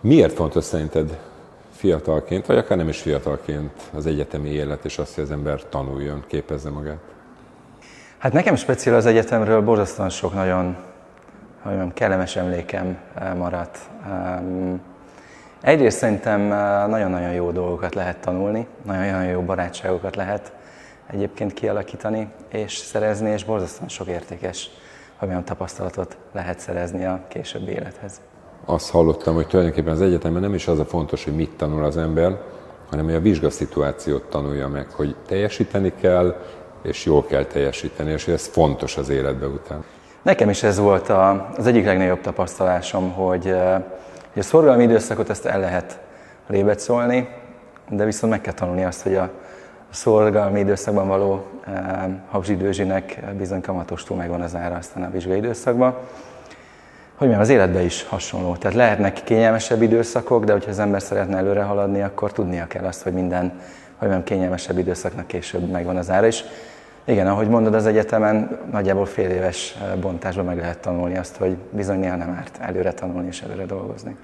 Miért fontos szerinted fiatalként, vagy akár nem is fiatalként az egyetemi élet, és azt, hogy az ember tanuljon, képezze magát? Hát nekem speciál az egyetemről borzasztóan sok nagyon hogy mondjam, kellemes emlékem eh, maradt. Egyrészt szerintem eh, nagyon-nagyon jó dolgokat lehet tanulni, nagyon-nagyon jó barátságokat lehet egyébként kialakítani és szerezni, és borzasztóan sok értékes hogy mondjam, tapasztalatot lehet szerezni a későbbi élethez. Azt hallottam, hogy tulajdonképpen az egyetemen nem is az a fontos, hogy mit tanul az ember, hanem hogy a vizsgaszituációt tanulja meg, hogy teljesíteni kell, és jól kell teljesíteni, és ez fontos az életbe után. Nekem is ez volt a, az egyik legnagyobb tapasztalásom, hogy, hogy a szorgalmi időszakot ezt el lehet szólni, de viszont meg kell tanulni azt, hogy a szorgalmi időszakban való e, habzsidőzsinek bizony kamatostól megvan az ára aztán a vizsgai időszakban. Hogy mondjam, az életben is hasonló. Tehát lehetnek kényelmesebb időszakok, de hogyha az ember szeretne előre haladni, akkor tudnia kell azt, hogy minden, hogy mondjam, kényelmesebb időszaknak később megvan az ára is. Igen, ahogy mondod, az egyetemen nagyjából fél éves eh, bontásban meg lehet tanulni azt, hogy bizony néha nem árt előre tanulni és előre dolgozni.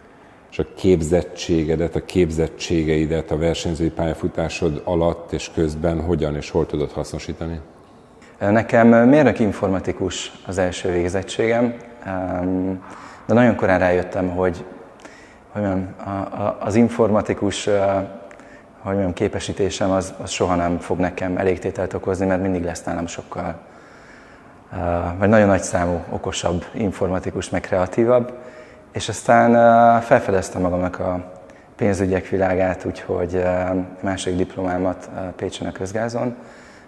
És a képzettségedet, a képzettségeidet a versenyzői pályafutásod alatt és közben hogyan és hol tudod hasznosítani? Nekem mérnök informatikus az első végzettségem, de nagyon korán rájöttem, hogy, hogy az informatikus hogy mondjam, képesítésem az, az soha nem fog nekem elégtételt okozni, mert mindig lesz nálam sokkal, vagy nagyon nagy számú, okosabb, informatikus, meg kreatívabb. És aztán felfedeztem magamnak a pénzügyek világát, úgyhogy második diplomámat Pécsen a közgázon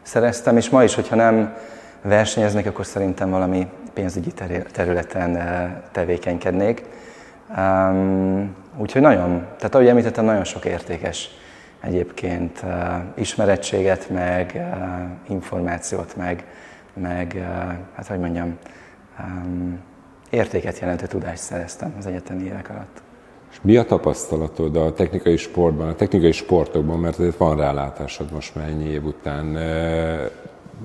szereztem, és ma is, hogyha nem versenyeznék, akkor szerintem valami pénzügyi területen uh, tevékenykednék. Um, úgyhogy nagyon, tehát ahogy említettem, nagyon sok értékes egyébként ismerettséget, meg információt, meg, meg hát hogy mondjam, értéket jelentő tudást szereztem az egyetemi évek alatt. És mi a tapasztalatod a technikai sportban, a technikai sportokban, mert azért van rálátásod most már ennyi év után,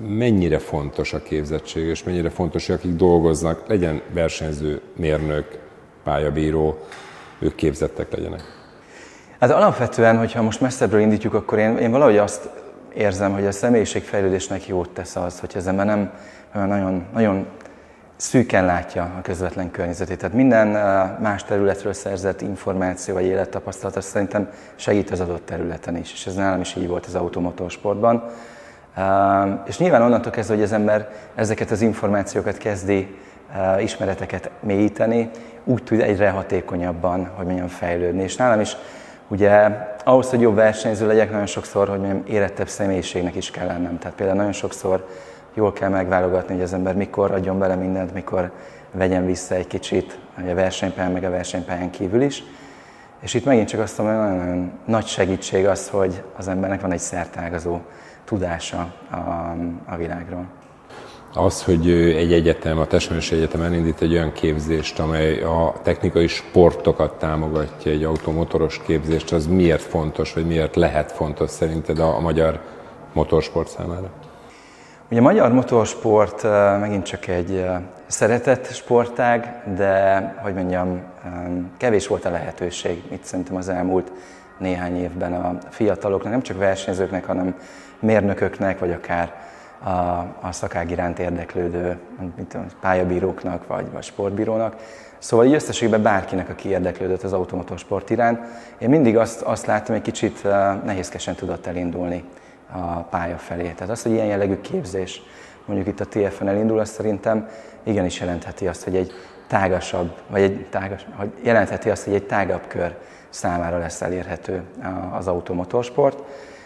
mennyire fontos a képzettség, és mennyire fontos, hogy akik dolgoznak, legyen versenyző, mérnök, pályabíró, ők képzettek legyenek? Hát alapvetően, hogyha most messzebbről indítjuk, akkor én, én valahogy azt érzem, hogy a személyiségfejlődésnek jót tesz az, hogy az ember nem nagyon, nagyon szűken látja a közvetlen környezetét. Tehát minden más területről szerzett információ vagy élettapasztalat az szerintem segít az adott területen is, és ez nálam is így volt az automotorsportban. És nyilván onnantól kezdve, hogy az ember ezeket az információkat kezdi, ismereteket mélyíteni, úgy tud egyre hatékonyabban, hogy mondjam, fejlődni. És nálam is Ugye ahhoz, hogy jobb versenyző legyek, nagyon sokszor, hogy mondjam, érettebb személyiségnek is kell lennem. Tehát például nagyon sokszor jól kell megválogatni, hogy az ember mikor adjon bele mindent, mikor vegyen vissza egy kicsit a versenypályán, meg a versenypályán kívül is. És itt megint csak azt mondom, hogy nagyon-nagyon nagy segítség az, hogy az embernek van egy szertágazó tudása a, a világról az, hogy egy egyetem, a Testmérnökség Egyetem elindít egy olyan képzést, amely a technikai sportokat támogatja, egy automotoros képzést, az miért fontos, vagy miért lehet fontos szerinted a, a magyar motorsport számára? Ugye a magyar motorsport megint csak egy szeretett sportág, de, hogy mondjam, kevés volt a lehetőség, itt szerintem az elmúlt néhány évben a fiataloknak, nem csak versenyzőknek, hanem mérnököknek, vagy akár a, a szakág iránt érdeklődő mint tudom, pályabíróknak vagy, vagy sportbírónak. Szóval így összességben bárkinek, aki érdeklődött az automotorsport iránt, én mindig azt, azt láttam, hogy kicsit eh, nehézkesen tudott elindulni a pálya felé. Tehát az, hogy ilyen jellegű képzés mondjuk itt a TFN elindul, azt szerintem igenis jelentheti azt, hogy egy tágasabb, vagy egy tágas, hogy jelentheti azt, hogy egy tágabb kör számára lesz elérhető az automotorsport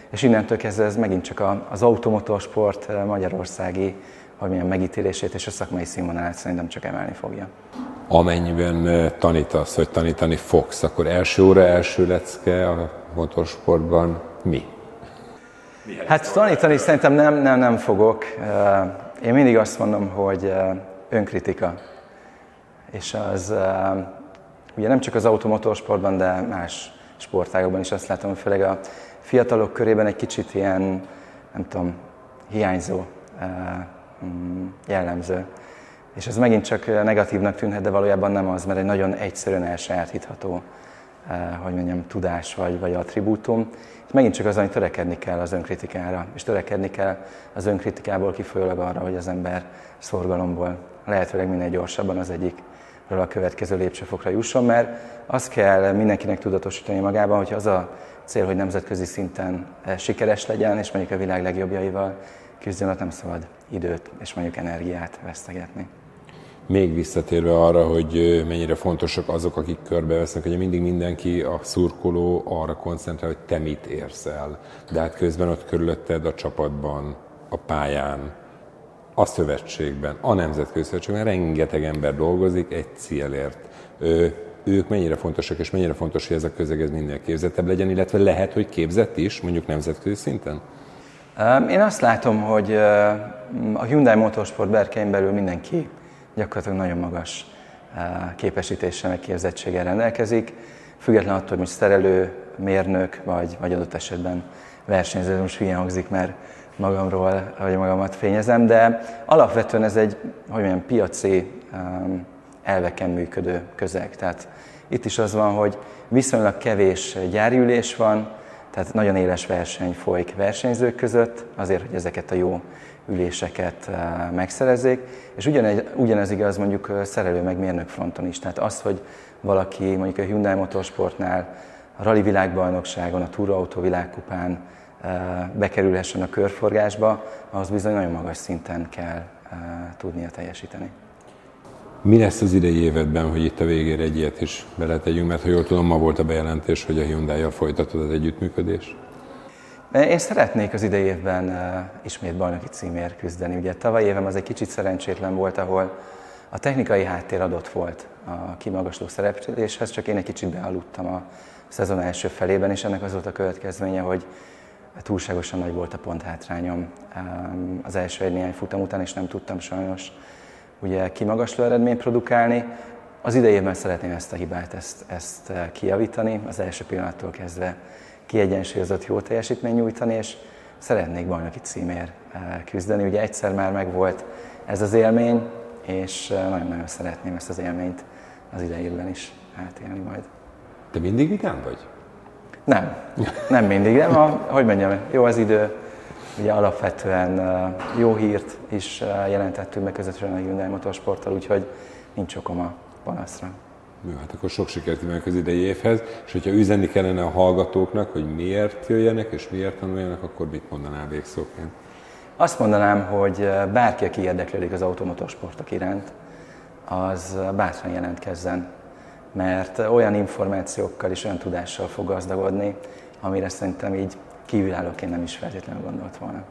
és innentől kezdve ez megint csak az automotorsport eh, magyarországi hogy milyen megítélését és a szakmai színvonalát szerintem csak emelni fogja. Amennyiben eh, tanítasz, hogy tanítani fogsz, akkor első óra, első lecke a motorsportban mi? Hát tanítani szerintem nem, nem, nem fogok. Én mindig azt mondom, hogy önkritika. És az ugye nem csak az automotorsportban, de más sportágokban is azt látom, főleg a fiatalok körében egy kicsit ilyen, nem tudom, hiányzó mm, jellemző. És ez megint csak negatívnak tűnhet, de valójában nem az, mert egy nagyon egyszerűen elsajátítható hogy mondjam, tudás vagy, vagy attribútum. Itt megint csak az, hogy törekedni kell az önkritikára, és törekedni kell az önkritikából kifolyólag arra, hogy az ember szorgalomból lehetőleg minél gyorsabban az egyikről a következő lépcsőfokra jusson, mert azt kell mindenkinek tudatosítani magában, hogy az a cél, hogy nemzetközi szinten sikeres legyen, és mondjuk a világ legjobbjaival küzdjön, nem szabad időt és mondjuk energiát vesztegetni. Még visszatérve arra, hogy mennyire fontosak azok, akik körbevesznek, hogy mindig mindenki, a szurkoló arra koncentrál, hogy te mit érsz el. De hát közben ott körülötted a csapatban, a pályán, a szövetségben, a nemzetközi szövetségben rengeteg ember dolgozik egy célért. ők mennyire fontosak, és mennyire fontos, hogy ez a közeg ez minél képzettebb legyen, illetve lehet, hogy képzett is, mondjuk nemzetközi szinten? Én azt látom, hogy a Hyundai Motorsport berkein belül mindenki gyakorlatilag nagyon magas képesítéssel, meg képzettséggel rendelkezik, független attól, hogy szerelő, mérnök, vagy, vagy adott esetben versenyző, most hülyen hangzik, mert magamról, vagy magamat fényezem, de alapvetően ez egy, hogy mondjam, piaci elveken működő közeg. Tehát itt is az van, hogy viszonylag kevés gyárülés van, tehát nagyon éles verseny folyik versenyzők között, azért, hogy ezeket a jó üléseket eh, megszerezzék, és ugyanez, ugyanez igaz mondjuk eh, szerelő meg mérnök fronton is. Tehát az, hogy valaki mondjuk a Hyundai Motorsportnál a rally világbajnokságon, a túrautó világkupán eh, bekerülhessen a körforgásba, ahhoz bizony nagyon magas szinten kell tudnia teljesíteni. Mi lesz az idei évedben, hogy itt a végére egy ilyet is beletegyünk, mert ha jól tudom, ma volt a bejelentés, hogy a Hyundai-jal folytatod az együttműködést? Én szeretnék az idei évben ismét bajnoki címért küzdeni. Ugye tavaly évem az egy kicsit szerencsétlen volt, ahol a technikai háttér adott volt a kimagasló szerepléshez, csak én egy kicsit bealudtam a szezon első felében, és ennek az volt a következménye, hogy túlságosan nagy volt a ponthátrányom um, az első egy néhány futam után, és nem tudtam sajnos ugye kimagasló eredményt produkálni. Az idejében szeretném ezt a hibát, ezt, ezt kijavítani, az első pillanattól kezdve kiegyensúlyozott jó teljesítmény nyújtani, és szeretnék bajnoki címért eh, küzdeni. Ugye egyszer már megvolt ez az élmény, és eh, nagyon-nagyon szeretném ezt az élményt az idejében is átélni majd. Te mindig vidám vagy? Nem, nem mindig. Nem, a, hogy mondjam, jó az idő, ugye alapvetően jó hírt is jelentettünk meg közvetlenül a Hyundai Motorsporttal, úgyhogy nincs okom a panaszra. Jó, hát akkor sok sikert kívánok az idei évhez, és hogyha üzenni kellene a hallgatóknak, hogy miért jöjjenek és miért tanuljanak, akkor mit mondanál végszóként? Azt mondanám, hogy bárki, aki érdeklődik az automotorsportok iránt, az bátran jelentkezzen, mert olyan információkkal és olyan tudással fog gazdagodni, amire szerintem így kívülállóként nem is feltétlenül gondolt volna.